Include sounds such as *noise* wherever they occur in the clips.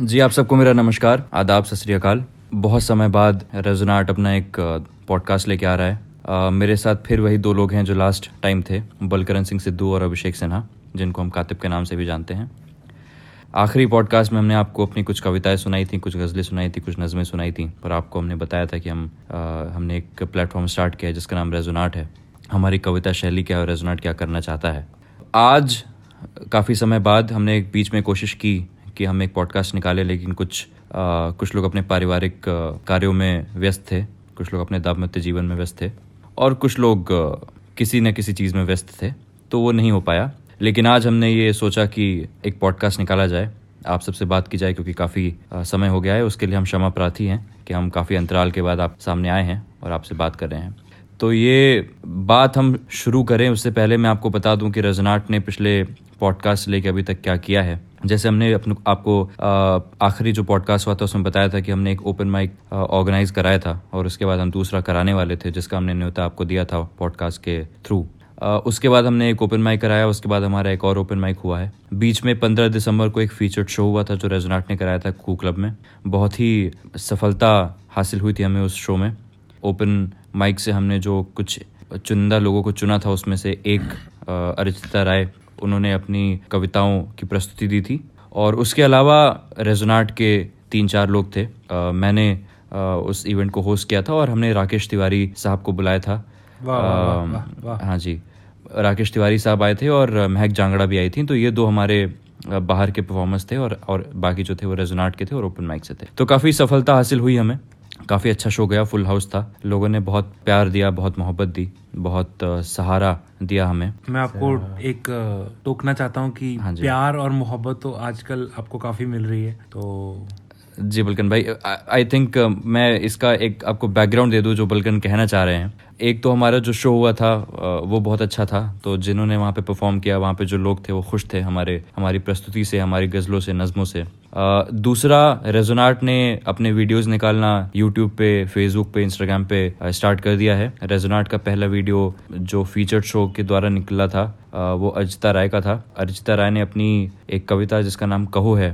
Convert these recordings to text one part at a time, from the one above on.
जी आप सबको मेरा नमस्कार। आदाब सत श्री अकाल। बहुत समय बाद रेजोनाट अपना एक पॉडकास्ट लेके आ रहा है। अ, मेरे साथ फिर वही दो लोग हैं जो लास्ट टाइम थे बलकरण सिंह सिद्धू और अभिषेक सिन्हा जिनको हम कातिब के नाम से भी जानते हैं। आखिरी पॉडकास्ट में हमने आपको अपनी कुछ कविताएँ सुनाई थी कुछ गज़लें सुनाई थी कुछ नज़में सुनाई थी पर आपको हमने बताया था कि हम अ, हमने एक प्लेटफॉर्म स्टार्ट किया है जिसका नाम रेजोनाट है। हमारी कविता शैली क्या है और रेजोनाट क्या करना चाहता है? आज काफ़ी समय बाद हमने एक बीच में कोशिश की कि हम एक पॉडकास्ट निकाले लेकिन कुछ अ, कुछ लोग अपने पारिवारिक कार्यों में व्यस्त थे कुछ लोग अपने दाम्पत्य जीवन में व्यस्त थे और कुछ लोग किसी न किसी चीज़ में व्यस्त थे तो वो नहीं हो पाया। लेकिन आज हमने ये सोचा कि एक पॉडकास्ट निकाला जाए। आप सबसे बात की जाए क्योंकि काफ़ी समय हो गया है उसके लिए हम क्षमा प्रार्थी हैं कि हम काफ़ी अंतराल के बाद आप सामने आए हैं और आपसे बात कर रहे हैं। तो ये बात हम शुरू करें। उससे पहले मैं आपको बता दूँ कि रजनाट ने पिछले पॉडकास्ट लेके अभी तक क्या किया है। जैसे हमने अपने आपको आखिरी जो पॉडकास्ट हुआ था, उसमें बताया था कि हमने एक ओपन माइक ऑर्गेनाइज कराया था और उसके बाद हम दूसरा कराने वाले थे, जिसका हमने न्योता आपको दिया था पॉडकास्ट के थ्रू उसके बाद हमने एक ओपन माइक कराया, उसके बाद हमारा एक और ओपन माइक हुआ है। बीच में पंद्रह दिसंबर को एक फीचर्ड शो हुआ था जो रेजोनाट ने कराया था कू क्लब में। बहुत ही सफलता हासिल हुई थी हमें उस शो में। ओपन माइक से हमने जो कुछ चुनिंदा लोगों को चुना था, उसमें से एक अरिचिता राय उन्होंने अपनी कविताओं की प्रस्तुति दी थी। और उसके अलावा रेजोनाट के तीन चार लोग थे। अ, मैंने अ, उस इवेंट को होस्ट किया था और हमने राकेश तिवारी साहब को बुलाया था। वाह, वाह, वाह, वाह, वाह। हाँ जी। राकेश तिवारी साहब आए थे और महक जांगड़ा भी आई थी। तो ये दो हमारे बाहर के परफॉर्मर्स थे और और बाकी जो थे वो रेजोनाट के थे और ओपन माइक से थे। तो काफ़ी सफलता हासिल हुई हमें। काफ़ी अच्छा शो गया फुल हाउस था। लोगों ने बहुत प्यार दिया बहुत मोहब्बत दी बहुत सहारा दिया हमें। मैं आपको एक टोकना चाहता हूँ कि हाँ। प्यार और मोहब्बत तो आजकल आपको काफ़ी मिल रही है तो जी बलकन भाई आई थिंक मैं इसका एक आपको बैकग्राउंड दे दूँ जो बलकन कहना चाह रहे हैं। एक तो हमारा जो शो हुआ था वो बहुत अच्छा था। तो जिन्होंने वहाँ पे परफॉर्म किया वहाँ पे जो लोग थे वो खुश थे हमारे हमारी प्रस्तुति से हमारी गज़लों से नज़मों से। दूसरा रेजोनाट ने अपने वीडियोस निकालना यूट्यूब पे फेसबुक पे इंस्टाग्राम पे स्टार्ट कर दिया है। रेजोनाट का पहला वीडियो जो फीचर्ड शो के द्वारा निकला था वो अर्जिता राय का था। अर्जिता राय ने अपनी एक कविता जिसका नाम कहो है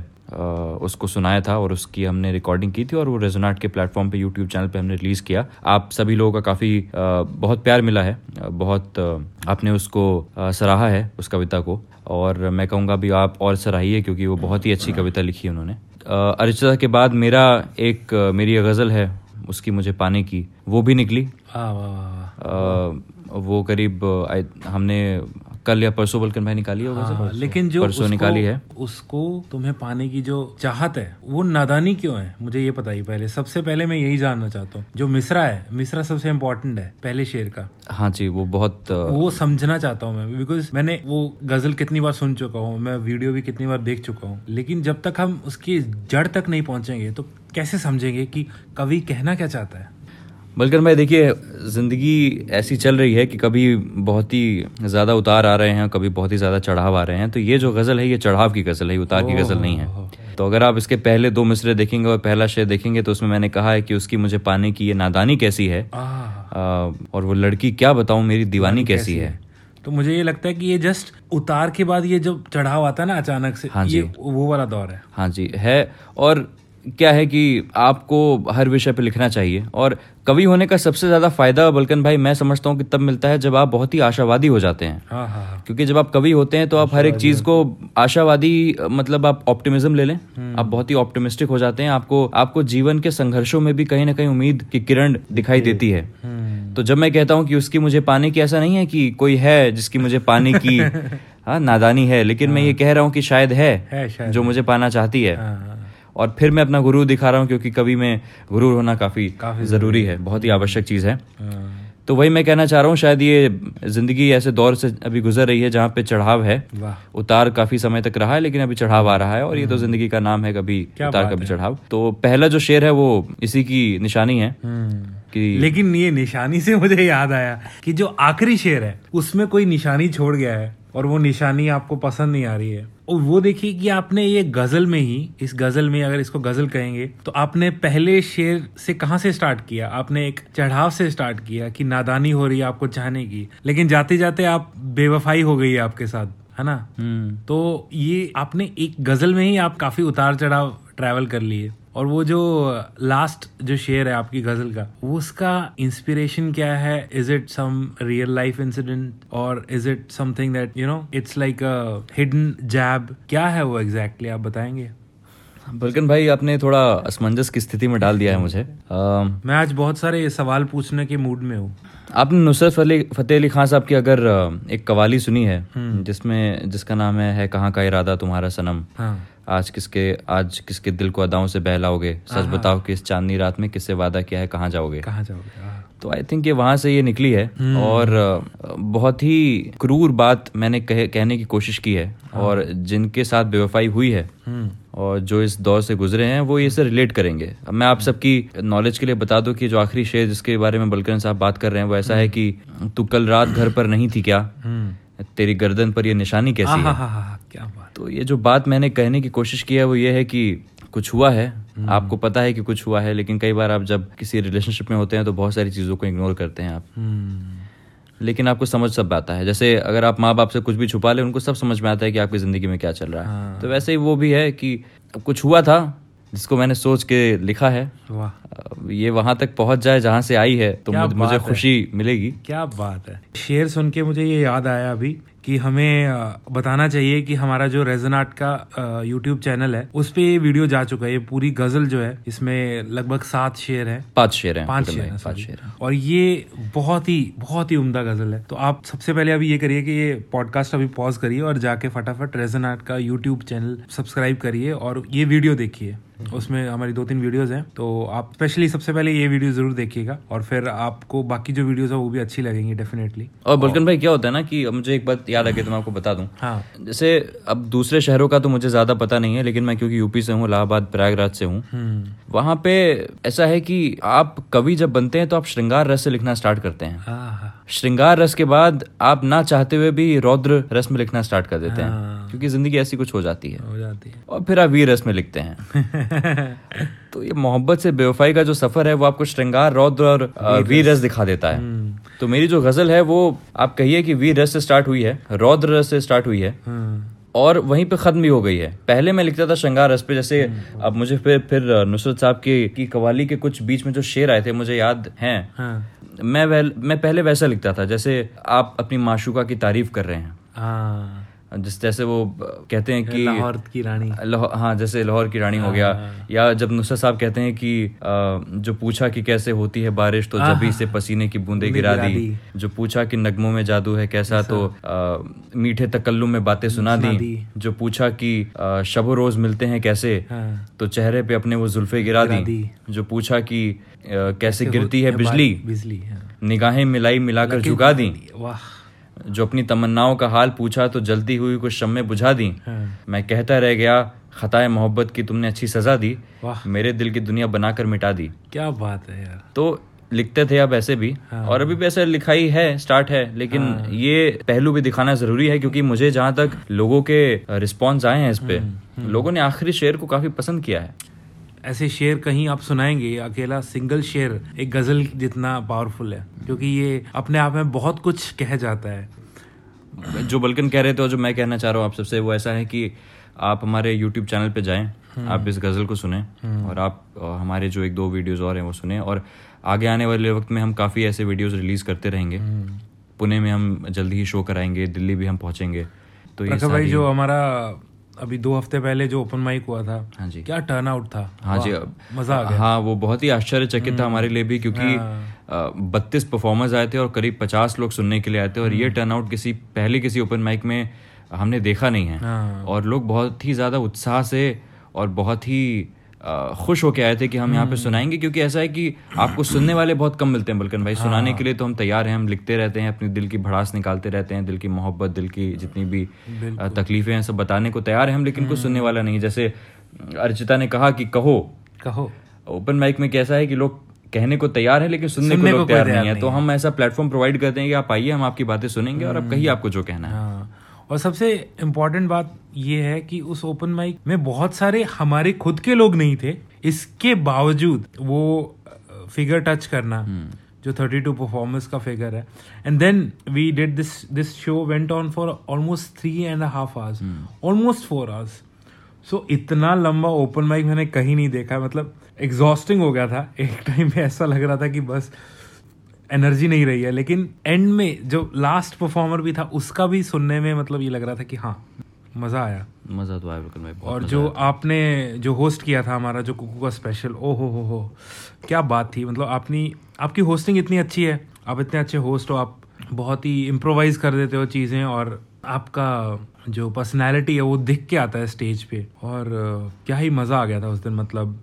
उसको सुनाया था और उसकी हमने रिकॉर्डिंग की थी और वो रेजोनाट के प्लेटफॉर्म पे यूट्यूब चैनल पे हमने रिलीज़ किया। आप सभी लोगों का काफ़ी बहुत प्यार मिला है। बहुत आपने उसको सराहा है उस कविता को। और मैं कहूँगा भी आप और सराहिए क्योंकि वो बहुत ही अच्छी कविता लिखी उन्होंने। अ, अरिजिता के बाद मेरा एक मेरी गज़ल है उसकी मुझे पाने की। वो भी निकली। वाह वाह वाह वो करीब हमने कल या परसों बलकन भाई निकाली होगा हाँ, लेकिन जो परसों उसको, निकाली है। उसको तुम्हें पाने की जो चाहत है वो नादानी क्यों है? मुझे ये बताइए पहले। सबसे पहले मैं यही जानना चाहता हूँ। जो मिसरा है मिसरा सबसे इम्पोर्टेंट है पहले शेर का। हाँ जी वो बहुत वो समझना चाहता हूँ मैं बिकॉज़ मैंने वो गज़ल कितनी बार सुन चुका हूँ मैं वीडियो भी कितनी बार देख चुका हूँ। लेकिन जब तक हम उसकी जड़ तक नहीं पहुँचेंगे तो कैसे समझेंगे कि कवि कहना क्या चाहता है? बलकर भाई देखिए ज़िंदगी ऐसी चल रही है कि कभी बहुत ही ज़्यादा उतार आ रहे हैं कभी बहुत ही ज़्यादा चढ़ाव आ रहे हैं। तो ये जो गज़ल है ये चढ़ाव की गज़ल है उतार की गज़ल नहीं है। तो अगर आप इसके पहले दो मिसरे देखेंगे और पहला शेर देखेंगे तो उसमें मैंने कहा है कि उसकी मुझे पाने की ये नादानी कैसी है आ, और वो लड़की क्या बताऊँ मेरी दीवानी कैसी है। तो मुझे ये लगता है कि ये जस्ट उतार के बाद ये जब चढ़ाव आता है ना अचानक से हाँ जी। ये वो वाला दौर है। हाँ जी है और क्या है कि आपको हर विषय पे लिखना चाहिए। और कवि होने का सबसे ज़्यादा फ़ायदा बलकन भाई मैं समझता हूँ कि तब मिलता है जब आप बहुत ही आशावादी हो जाते हैं। हाँ हाँ हाँ। क्योंकि जब आप कवि होते हैं तो आप हर एक चीज़ को आशावादी मतलब आप ऑप्टिमिज्म ले लें। आप बहुत ही ऑप्टिमिस्टिक हो जाते हैं। आपको आपको जीवन के संघर्षों में भी कहीं ना कहीं उम्मीद की किरण दिखाई देती है। हम्म, तो जब मैं कहता हूँ कि उसकी मुझे पाने की ऐसा नहीं है कि कोई है जिसकी मुझे पाने की *laughs* हाँ नादानी है लेकिन मैं ये कह रहा हूँ कि शायद है है शायद जो मुझे पाना चाहती है। हाँ, हाँ, और फिर मैं अपना गुरु दिखा रहा हूँ क्योंकि कवि में गुरु होना काफ़ी काफ़ी ज़रूरी है। बहुत ही आवश्यक चीज़ है। हाँ, तो वही मैं कहना चाह रहा हूँ शायद ये ज़िंदगी ऐसे दौर से अभी गुजर रही है जहाँ पे चढ़ाव है। उतार काफ़ी समय तक रहा है लेकिन अभी चढ़ाव आ रहा है और ये तो ज़िंदगी का नाम है कभी हम्म। उतार कभी चढ़ाव। तो पहला जो शेर है वो इसी की निशानी है हम्म। कि लेकिन ये निशानी से मुझे याद आया कि जो आखिरी शेर है उसमें कोई निशानी छोड़ गया है और वो निशानी आपको पसंद नहीं आ रही है। और वो देखिए कि आपने ये गज़ल में ही इस गज़ल में अगर इसको गज़ल कहेंगे तो आपने पहले शेर से कहाँ से स्टार्ट किया? आपने एक चढ़ाव से स्टार्ट किया कि नादानी हो रही है आपको चाहने की लेकिन जाते जाते आप बेवफाई हो गई है आपके साथ है ना? हम्म। तो ये आपने एक गज़ल में ही आप काफ़ी उतार चढ़ाव ट्रैवल कर लिए। और वो जो लास्ट जो शेयर है आपकी गज़ल का वो उसका इंस्पिरेशन क्या है? Is it some real life incident और is it something that you know it's like a hidden gem क्या है वो एग्जैक्टली exactly, आप बताएँगे? बल्कन भाई आपने थोड़ा असमंजस की स्थिति में डाल दिया है मुझे। आ, मैं आज बहुत सारे सवाल पूछने के मूड में हूँ। आपने नुसरत अली फतेह अली खान साहब की अगर एक कवाली सुनी है जिसमें जिसका नाम है, है कहाँ का इरादा तुम्हारा सनम? हाँ। आज किसके आज किसके दिल को अदाओं से बहलाओगे? सच बताओ कि इस चांदनी रात में किससे वादा किया है कहाँ जाओगे? कहाँ जाओगे? हाँ। तो आई थिंक ये वहाँ से ये निकली है और बहुत ही क्रूर बात मैंने कहे, कहने की कोशिश की है और जिनके साथ बेवफाई हुई है हम्म। और जो इस दौर से गुजरे हैं वो ये से रिलेट करेंगे। अब मैं आप सबकी नॉलेज के लिए बता दूँ कि जो आखिरी शेर जिसके बारे में बलकरन साहब बात कर रहे हैं वो ऐसा है कि तू कल रात घर पर नहीं थी क्या? हम्म। तेरी गर्दन पर ये निशानी कैसी हाँ है? हाँ हाँ हाँ क्या तो ये जो बात मैंने कहने की कोशिश की है वो ये है कि कुछ हुआ है। आपको पता है कि कुछ हुआ है लेकिन कई बार आप जब किसी रिलेशनशिप में होते हैं तो बहुत सारी चीज़ों को इग्नोर करते हैं आप। हम्म। लेकिन आपको समझ सब आता है। जैसे अगर आप माँ बाप से कुछ भी छुपा ले उनको सब समझ में आता है कि आपकी ज़िंदगी में क्या चल रहा है। हाँ। तो वैसे ही वो भी है कि कुछ हुआ था जिसको मैंने सोच के लिखा है। वाह। ये वहाँ तक पहुँच जाए जहाँ से आई है तो मुझे-। खुशी मिलेगी। क्या बात है। शेर सुन के मुझे ये याद आया अभी कि हमें बताना चाहिए कि हमारा जो रेजन आर्ट का यूट्यूब चैनल है उस पे ये वीडियो जा चुका है। ये पूरी गज़ल जो है इसमें लगभग सात शेर है। पाँच शेर है पाँच शेर हैं, पाँच। शेर और ये बहुत ही बहुत ही उम्दा गज़ल है। तो आप सबसे पहले अभी ये करिए कि ये पॉडकास्ट अभी पॉज करिए और जाके फटाफट रेजन आर्ट का यूट्यूब चैनल सब्सक्राइब करिए और ये वीडियो देखिए। उसमें हमारी दो तीन वीडियोस हैं तो आप स्पेशली सबसे पहले ये वीडियो ज़रूर देखिएगा और फिर आपको बाकी जो वीडियोस है वो भी अच्छी लगेंगी डेफिनेटली और बलकन भाई क्या होता है ना कि मुझे एक बात याद आ गई तो मैं आपको बता दूँ। हाँ। जैसे अब दूसरे शहरों का तो मुझे ज़्यादा पता नहीं है लेकिन मैं क्योंकि यूपी से हूँ इलाहाबाद प्रयागराज से हूँ वहाँ पे ऐसा है कि आप कवि जब बनते हैं तो आप श्रृंगार रस से लिखना स्टार्ट करते हैं। हाँ हाँ। श्रृंगार रस के बाद आप ना चाहते हुए भी रौद्र रस में लिखना स्टार्ट कर देते हैं। हाँ। क्योंकि ज़िंदगी ऐसी कुछ हो जाती है। हो जाती और फिर आप वीर रस में लिखते हैं। *laughs* तो ये मोहब्बत से बेवफाई का जो सफ़र है वो आपको श्रृंगार रौद्र और अ, वीर रस दिखा देता है। हम्म। तो मेरी जो गज़ल है वो आप कहिए कि वीर रस से स्टार्ट हुई है रौद्र रस से स्टार्ट हुई है। हम्म और वहीं पे खत्म भी हो गई है। पहले मैं लिखता था श्रृंगार रस पे जैसे अब मुझे फिर फिर नुसरत साहब की, की कवाली के कुछ बीच में जो शेर आए थे मुझे याद हैं। हाँ। मैं वह मैं पहले वैसा लिखता था जैसे आप अपनी माशुका की तारीफ़ कर रहे हैं। हाँ। जिस जैसे वो कहते हैं कि लाहौर की रानी। हाँ जैसे लाहौर की रानी हो गया। या जब नुसरत साहब कहते हैं कि जो पूछा कि कैसे होती है बारिश तो जबी से पसीने की बूंदे गिरा दी। जो पूछा कि नगमों में जादू है कैसा तो अ, मीठे तकल्लुम में बातें सुना दी। जो पूछा कि शबो रोज मिलते हैं कैसे हाँ। तो चेहरे पे अपने वो जुल्फे गिरा दी। जो पूछा कि कैसे गिरती है बिजली बिजली हाँ। निगाहें मिलाई मिलाकर झुका दी। वाह। जो अपनी तमन्नाओं का हाल पूछा तो जलती हुई कुछ शम्मे बुझा दी। हाँ। मैं कहता रह गया खताए मोहब्बत की तुमने अच्छी सजा दी मेरे दिल की दुनिया बनाकर मिटा दी। क्या बात है यार। तो लिखते थे अब ऐसे भी हाँ। और अभी भी ऐसे लिखाई है स्टार्ट है लेकिन हाँ। ये पहलू भी दिखाना ज़रूरी है क्योंकि मुझे जहाँ तक लोगों के रिस्पॉन्स आए हैं इस पे हम्म, लोगों ने आखिरी शेर को काफ़ी पसंद किया है। ऐसे शेर कहीं आप सुनाएँगे अकेला सिंगल शेर एक गज़ल जितना पावरफुल है क्योंकि ये अपने आप में बहुत कुछ कह जाता है जो बल्कन कह रहे थे और जो मैं कहना चाह रहा हूँ आप सबसे वो ऐसा है कि आप हमारे यूट्यूब चैनल पे जाएँ हम्म। आप इस गज़ल को सुने और आप हमारे जो एक दो वीडियोस और हैं वो सुने और आगे आने वाले वक्त में हम काफ़ी ऐसे वीडियोस रिलीज़ करते रहेंगे हम्म। पुणे में हम जल्दी ही शो कराएँगे दिल्ली भी हम पहुँचेंगे तो ये भाई जो हमारा अभी दो हफ़्ते पहले जो ओपन माइक हुआ था हाँ जी। क्या टर्न आउट था? हाँ जी मज़ा आ गया। हाँ वो बहुत ही आश्चर्यचकित था हमारे लिए भी क्योंकि हाँ। बत्तीस परफॉर्मर्स आए थे और करीब पचास लोग सुनने के लिए आए थे और ये टर्न आउट किसी पहले किसी ओपन माइक में हमने देखा नहीं है। हाँ। और लोग बहुत ही ज़्यादा उत्साह से और बहुत ही खुश होके आए थे कि हम यहाँ पे हम्म। सुनाएँगे क्योंकि ऐसा है कि आपको सुनने वाले बहुत कम मिलते हैं बल्कन भाई सुनाने हाँ। के लिए तो हम तैयार हैं हम लिखते रहते हैं अपनी दिल की भड़ास निकालते रहते हैं दिल की मोहब्बत दिल की जितनी भी तकलीफें हैं सब बताने को तैयार हैं हम लेकिन कुछ सुनने वाला नहीं जैसे अर्चिता ने कहा कि कहो। कहो। ओपन माइक में कैसा है कि लोग कहने को तैयार है लेकिन सुनने, सुनने को को तैयार नहीं है। तो हम ऐसा प्लेटफॉर्म प्रोवाइड करते हैं कि आप आइए हम आपकी बातें सुनेंगे और अब कहिए आपको जो कहना है। हाँ। और सबसे इम्पोर्टेंट बात ये है कि उस ओपन माइक में बहुत सारे हमारे खुद के लोग नहीं थे। इसके बावजूद वो फिगर टच करना जो 32 परफॉर्मेंस का फिगर है। And then we did this this show went on for almost three and half hours almost four hours so इतना लंबा ओपन माइक मैंने कहीं नहीं देखा। मतलब एग्जॉस्टिंग हो गया था। एक टाइम पे ऐसा लग रहा था कि बस एनर्जी नहीं रही है लेकिन एंड में जो लास्ट परफॉर्मर भी था उसका भी सुनने में मतलब ये लग रहा था कि हाँ मज़ा आया। मज़ा तो आया बिल्कुल भाई और जो आपने जो होस्ट किया था हमारा जो कुकू का स्पेशल ओ हो हो हो क्या बात थी। मतलब आपनी आपकी होस्टिंग इतनी अच्छी है आप इतने अच्छे होस्ट हो आप बहुत ही इम्प्रोवाइज कर देते हो चीज़ें और आपका जो पर्सनैलिटी है वो दिख के आता है स्टेज पे। और क्या ही मज़ा आ गया था उस दिन मतलब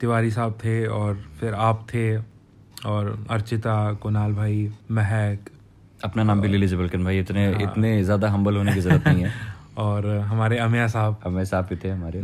तिवारी साहब थे और फिर आप थे और अर्चिता कुणाल भाई महक। अपना नाम भी ले लीजिए बल्कि भाई इतने हाँ। इतने ज़्यादा हम्बल होने की ज़रूरत नहीं है। *laughs* और हमारे अमिया साहब। अमिया साहब भी थे हमारे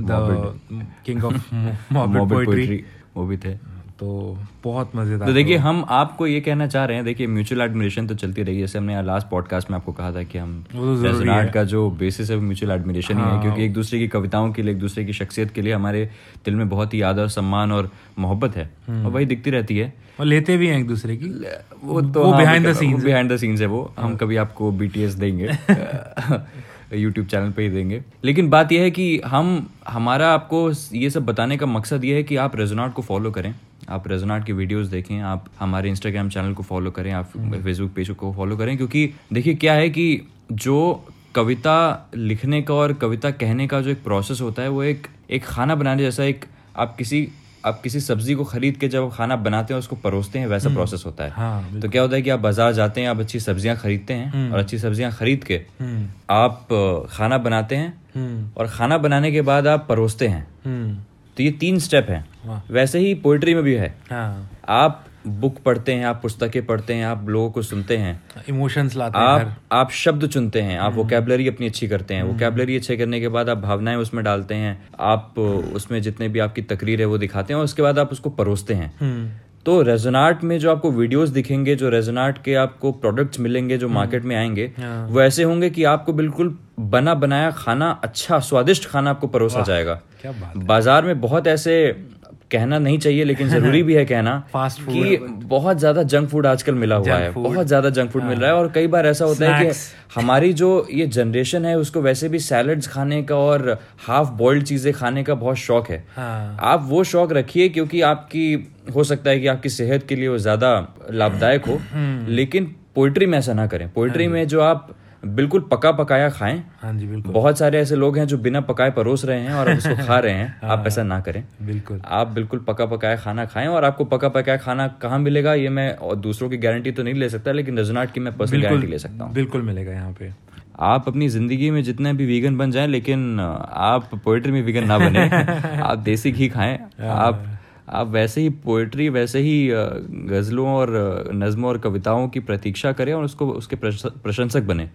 किंग ऑफ़ मॉबिड पोइट्री वो भी थे। तो बहुत मज़ेदार तो देखिए हम आपको ये कहना चाह रहे हैं देखिए म्यूचुअल एडमिरेशन तो चलती रही है। जैसे हमने लास्ट पॉडकास्ट में आपको कहा था कि हम वो तो रेजोनाट का जो बेसिस है वो म्यूचुअल एडमिरेशन ही है हाँ। क्योंकि एक दूसरे की कविताओं के लिए एक दूसरे की शख्सियत के लिए हमारे दिल में बहुत ही आदर सम्मान और मोहब्बत है। हम्म। और वही दिखती रहती है। और लेते भी हैं एक दूसरे की। वो तो वो हाँ, behind the वो scenes है। हाँ। scenes है वो। हम कभी आपको बीटीएस देंगे। *laughs* *laughs* यूट्यूब चैनल पे ही देंगे। लेकिन बात यह है कि हम हमारा आपको ये सब बताने का मकसद ये है कि आप रेजोनाट को फॉलो करें। आप रेजोनाट की वीडियोस देखें आप हमारे इंस्टाग्राम चैनल को फॉलो करें आप हम्म। फेसबुक पेज को फॉलो करें क्योंकि देखिए क्या है कि जो कविता लिखने का और कविता कहने का जो एक प्रोसेस होता है वो एक एक खाना बनाने जैसा एक आप किसी आप किसी सब्ज़ी को खरीद के जब खाना बनाते हैं उसको परोसते हैं वैसा प्रोसेस होता है। हाँ तो क्या होता है कि आप बाज़ार जाते हैं आप अच्छी सब्ज़ियाँ खरीदते हैं और अच्छी सब्ज़ियाँ खरीद के हम्म। आप खाना बनाते हैं हम्म। और खाना बनाने के बाद आप परोसते हैं। हम्म। तो ये तीन स्टेप हैं। वैसे ही पोइट्री में भी है। हाँ। आप बुक पढ़ते हैं आप पुस्तकें पढ़ते हैं आप लोगों को सुनते हैं। इमोशंस लाते हैं आप आप शब्द चुनते हैं आप वो कैबलरी अपनी अच्छी करते हैं। वो कैबलरी अच्छे करने के बाद आप भावनाएँ उसमें डालते हैं आप उसमें जितने भी आपकी तकरीर है वो दिखाते हैं और उसके बाद आप उसको परोसते हैं। हम्म। तो रेजोनार्ट में जो आपको वीडियोस दिखेंगे जो रेजोनार्ट के आपको प्रोडक्ट्स मिलेंगे जो मार्केट में आएँगे हाँ। वो ऐसे होंगे कि आपको बिल्कुल बना बनाया खाना अच्छा स्वादिष्ट खाना आपको परोसा जाएगा। क्या बात बाज़ार में बहुत ऐसे कहना नहीं चाहिए लेकिन ज़रूरी भी है कहना *laughs* Fast food। कि बहुत ज़्यादा जंक फ़ूड आजकल मिला हुआ है। हाँ। बहुत ज़्यादा जंक फ़ूड मिल रहा है और कई बार ऐसा होता है कि हमारी जो ये जनरेशन है उसको वैसे भी सैलड्स खाने का और हाफ़ बॉइल्ड चीज़ें खाने का बहुत शौक है। हाँ। आप वो शौक रखिए क्योंकि आपकी हो सकता है कि आपकी सेहत के लिए वो ज़्यादा लाभदायक हो हम्म। लेकिन पोइट्री में ऐसा ना करें। पोइट्री में जो आप बिल्कुल पका पकाया खाएँ। हाँ जी बिल्कुल। बहुत सारे ऐसे लोग हैं जो बिना पकाए परोस रहे हैं और उसको खा रहे हैं। हाँ। आप ऐसा ना करें। बिल्कुल। आप बिल्कुल पका पकाया खाना खाएँ और आपको पका पकाया खाना कहाँ मिलेगा ये मैं और दूसरों की गारंटी तो नहीं ले सकता लेकिन रजनाट की मैं पर्सनल गारंटी ले सकता हूँ। बिल्कुल मिलेगा यहाँ पे। आप अपनी ज़िंदगी में जितने भी वीगन बन जाएँ लेकिन आप पोइट्री में वीगन ना बने। *laughs* आप देसी घी खाएँ। आप आप वैसे ही पोइट्री वैसे ही गजलों और नज़मों और कविताओं की प्रतीक्षा करें और उसको, उसके प्रशंसक बने।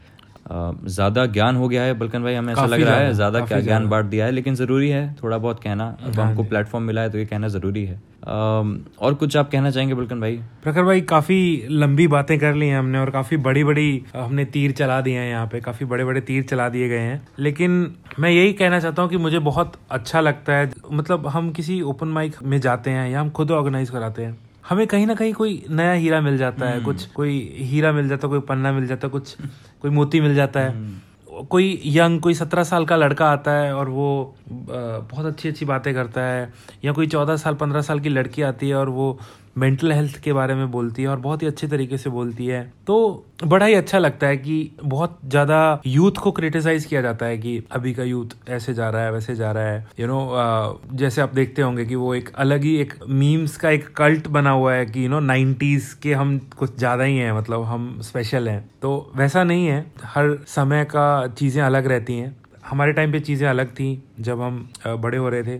ज़्यादा ज्ञान हो गया है बल्कन भाई हमें ऐसा लग रहा है ज़्यादा, क्या ज्ञान बांट दिया है लेकिन ज़रूरी है थोड़ा बहुत कहना। अब हमको प्लेटफॉर्म मिला है तो ये कहना ज़रूरी है। और कुछ आप कहना चाहेंगे बल्कन भाई? प्रखर भाई काफ़ी लंबी बातें कर ली हैं हमने और काफ़ी बड़ी बड़ी हमने तीर चला दिए हैं यहाँ पे काफ़ी बड़े बड़े तीर चला दिए गए हैं। लेकिन मैं यही कहना चाहता हूँ कि मुझे बहुत अच्छा लगता है मतलब हम किसी ओपन माइक में जाते हैं या हम खुद ऑर्गेनाइज कराते हैं हमें कहीं ना कहीं कोई नया हीरा मिल जाता है कुछ कोई हीरा मिल जाता है कोई पन्ना मिल जाता है कुछ कोई मोती मिल जाता है। कोई यंग कोई सत्रह साल का लड़का आता है और वो बहुत अच्छी अच्छी बातें करता है या कोई चौदह साल पंद्रह साल की लड़की आती है और वो मेंटल हेल्थ के बारे में बोलती है और बहुत ही अच्छे तरीके से बोलती है। तो बड़ा ही अच्छा लगता है कि बहुत ज़्यादा यूथ को क्रिटिसाइज किया जाता है कि अभी का यूथ ऐसे जा रहा है वैसे जा रहा है। यू you नो know, जैसे आप देखते होंगे कि वो एक अलग ही एक मीम्स का एक कल्ट बना हुआ है कि यू नो नाइन्टीज के हम कुछ ज़्यादा ही हैं मतलब हम स्पेशल हैं। तो वैसा नहीं है। हर समय का चीज़ें अलग रहती हैं। हमारे टाइम पे चीज़ें अलग थी, जब हम बड़े हो रहे थे।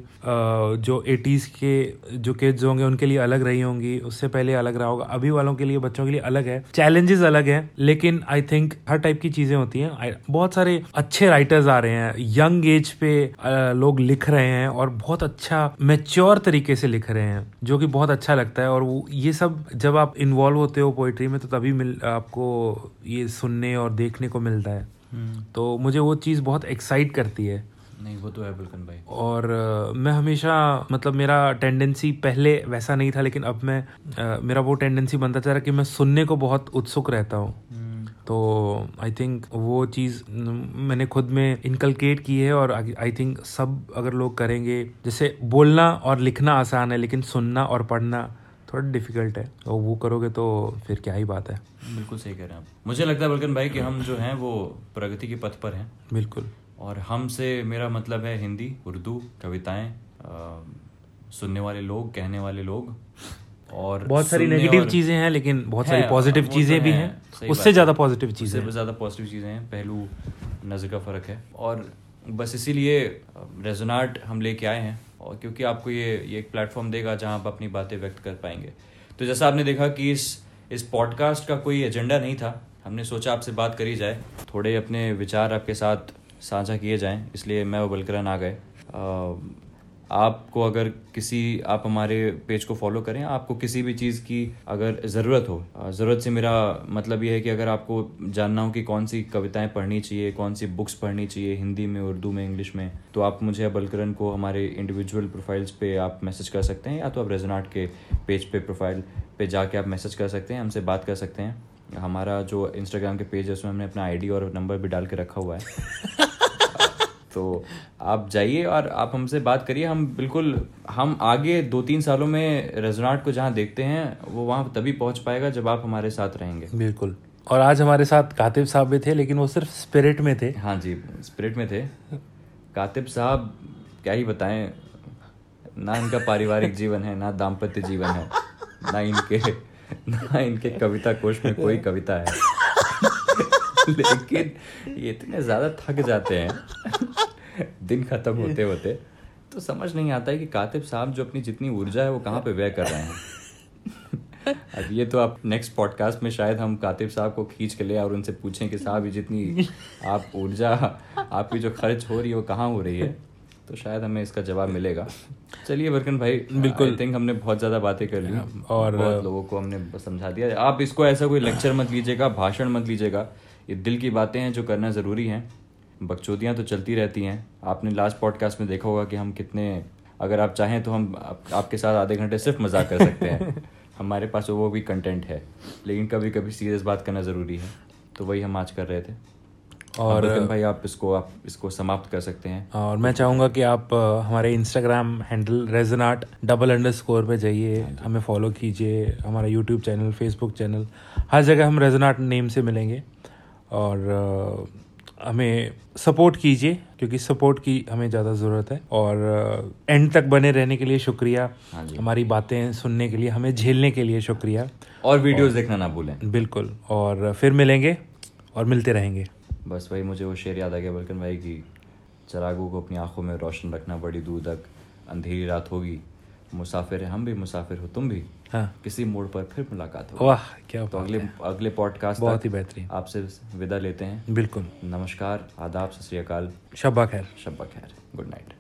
जो 80s के, जो किड्स होंगे, उनके लिए अलग रही होंगी, उससे पहले अलग रहा होगा। अभी वालों के लिए, बच्चों के लिए अलग है। चैलेंजेस अलग हैं, लेकिन आई थिंक हर टाइप की चीज़ें होती हैं। बहुत सारे अच्छे राइटर्स आ रहे हैं। यंग एज पे लोग लिख रहे हैं और बहुत अच्छा मेच्योर तरीके से लिख रहे हैं, जो कि बहुत अच्छा लगता है। और वो, ये सब जब आप इन्वॉल्व होते हो पोइट्री में तो तभी मिल, आपको ये सुनने और देखने को मिलता है। तो मुझे वो चीज़ बहुत एक्साइट करती है। नहीं वो तो है बिल्कुल भाई। और अ, मैं हमेशा मतलब मेरा टेंडेंसी पहले वैसा नहीं था लेकिन अब मैं अ, मेरा वो टेंडेंसी बनता जा रहा कि मैं सुनने को बहुत उत्सुक रहता हूँ। तो आई थिंक वो चीज़ मैंने खुद में इनकलकेट की है और आई थिंक सब अगर लोग करेंगे जैसे बोलना और लिखना आसान है लेकिन सुनना और पढ़ना थोड़ा डिफ़िकल्ट है। और वो करोगे तो फिर क्या ही बात है। बिल्कुल सही कह रहे हैं आप। मुझे लगता है बल्कन भाई कि हम जो हैं वो प्रगति के पथ पर हैं। बिल्कुल। और हमसे मेरा मतलब है हिंदी उर्दू कविताएँ सुनने वाले लोग कहने वाले लोग और बहुत सारी नेगेटिव चीज़ें हैं लेकिन बहुत सारी पॉजिटिव तो चीज़ें भी हैं उससे ज़्यादा पॉजिटिव चीज़ें ज़्यादा पॉजिटिव चीज़ें हैं पहलू नज़र का फ़र्क है। और बस इसीलिए रेजोनाट हम लेके आए हैं और क्योंकि आपको ये ये एक प्लेटफॉर्म देगा जहाँ आप अपनी बातें व्यक्त कर पाएँगे। तो जैसा आपने देखा कि इस इस पॉडकास्ट का कोई एजेंडा नहीं था, हमने सोचा आपसे बात करी जाए, थोड़े अपने विचार आपके साथ साझा किए जाएँ, इसलिए मैं वो बलकरन आ गए। आपको अगर किसी, आप हमारे पेज को फॉलो करें, आपको किसी भी चीज़ की अगर ज़रूरत हो ज़रूरत से मेरा मतलब ये है कि अगर आपको जानना हो कि कौन सी कविताएँ पढ़नी चाहिए, कौन सी बुक्स पढ़नी चाहिए, हिंदी में, उर्दू में इंग्लिश में तो आप मुझे बलकरन को हमारे इंडिविजुअल प्रोफाइल्स पे आप मैसेज कर सकते हैं, या तो आप रेजोनाट के पेज पे प्रोफ़ाइल पे जाके आप मैसेज कर सकते हैं, हमसे बात कर सकते हैं। हमारा जो इंस्टाग्राम के पेज है, उसमें हमने अपना आईडी और नंबर भी डाल के रखा हुआ है। *laughs* तो आप जाइए और आप हमसे बात करिए। हम बिल्कुल हम आगे दो तीन सालों में रेजोनाट को जहाँ देखते हैं वो वहाँ तभी पहुँच पाएगा जब आप हमारे साथ रहेंगे। बिल्कुल। और आज हमारे साथ कातिब साहब भी थे लेकिन वो सिर्फ़ स्पिरिट में थे। हाँ जी स्पिरिट में थे। कातिब साहब क्या ही बताएँ ना इनका पारिवारिक जीवन है ना दाम्पत्य जीवन है ना इनके ना इनके कविता कोश में कोई कविता है। *laughs* लेकिन ये इतने ज़्यादा थक जाते हैं। *laughs* दिन खत्म होते होते तो समझ नहीं आता है कि कातिब साहब जो अपनी जितनी ऊर्जा है वो कहाँ पे व्यय कर रहे हैं। *laughs* अब ये तो आप नेक्स्ट पॉडकास्ट में शायद हम कातिब साहब को खींच के ले और उनसे पूछें कि साहब ये जितनी आप ऊर्जा, आपकी जो खर्च हो रही है वो कहाँ हो रही है। तो शायद हमें इसका जवाब मिलेगा। चलिए वर्कन भाई बिल्कुल। आई थिंक हमने बहुत ज़्यादा बातें कर ली। और- बहुत लोगों को हमने समझा दिया। आप इसको ऐसा कोई लेक्चर मत लीजिएगा भाषण मत लीजिएगा। ये दिल की बातें हैं जो करना ज़रूरी हैं। बकचोदियाँ तो चलती रहती हैं। आपने लास्ट पॉडकास्ट में देखा होगा कि हम कितने अगर आप चाहें तो हम आप, आपके साथ आधे घंटे सिर्फ़ मज़ाक कर सकते हैं। *laughs* हमारे पास वो भी कंटेंट है। लेकिन कभी कभी सीरियस बात करना ज़रूरी है। तो वही हम आज कर रहे थे। और भाई आप इसको आप इसको समाप्त कर सकते हैं। और मैं चाहूँगा कि आप हमारे Instagram handle Reasonart double underscore पर जाइए हमें फॉलो कीजिए हमारा यूट्यूब चैनल फेसबुक चैनल हर जगह हम रेजन रेजनाट नेम से मिलेंगे। और हमें सपोर्ट कीजिए क्योंकि सपोर्ट की हमें ज़्यादा ज़रूरत है। और एंड तक बने रहने के लिए शुक्रिया। हाँ हमारी बातें सुनने के लिए हमें झेलने के लिए शुक्रिया। और वीडियोस देखना ना भूलें। बिल्कुल। और फिर मिलेंगे और मिलते रहेंगे। बस वही मुझे वो शेर याद आ गया बल्कि भाई की चरागों को अपनी आँखों में रोशन रखना बड़ी दूर तक अंधेरी रात होगी। मुसाफिर है हम भी मुसाफिर हो तुम भी। हाँ। किसी मोड़ पर फिर मुलाकात हो वाह क्या तो अगले। अगले पॉडकास्ट बहुत ही बेहतरीन। आपसे विदा लेते हैं। बिल्कुल। नमस्कार आदाब सत श्रीकाल शब्बा खैर। शब्बा खैर। Good night.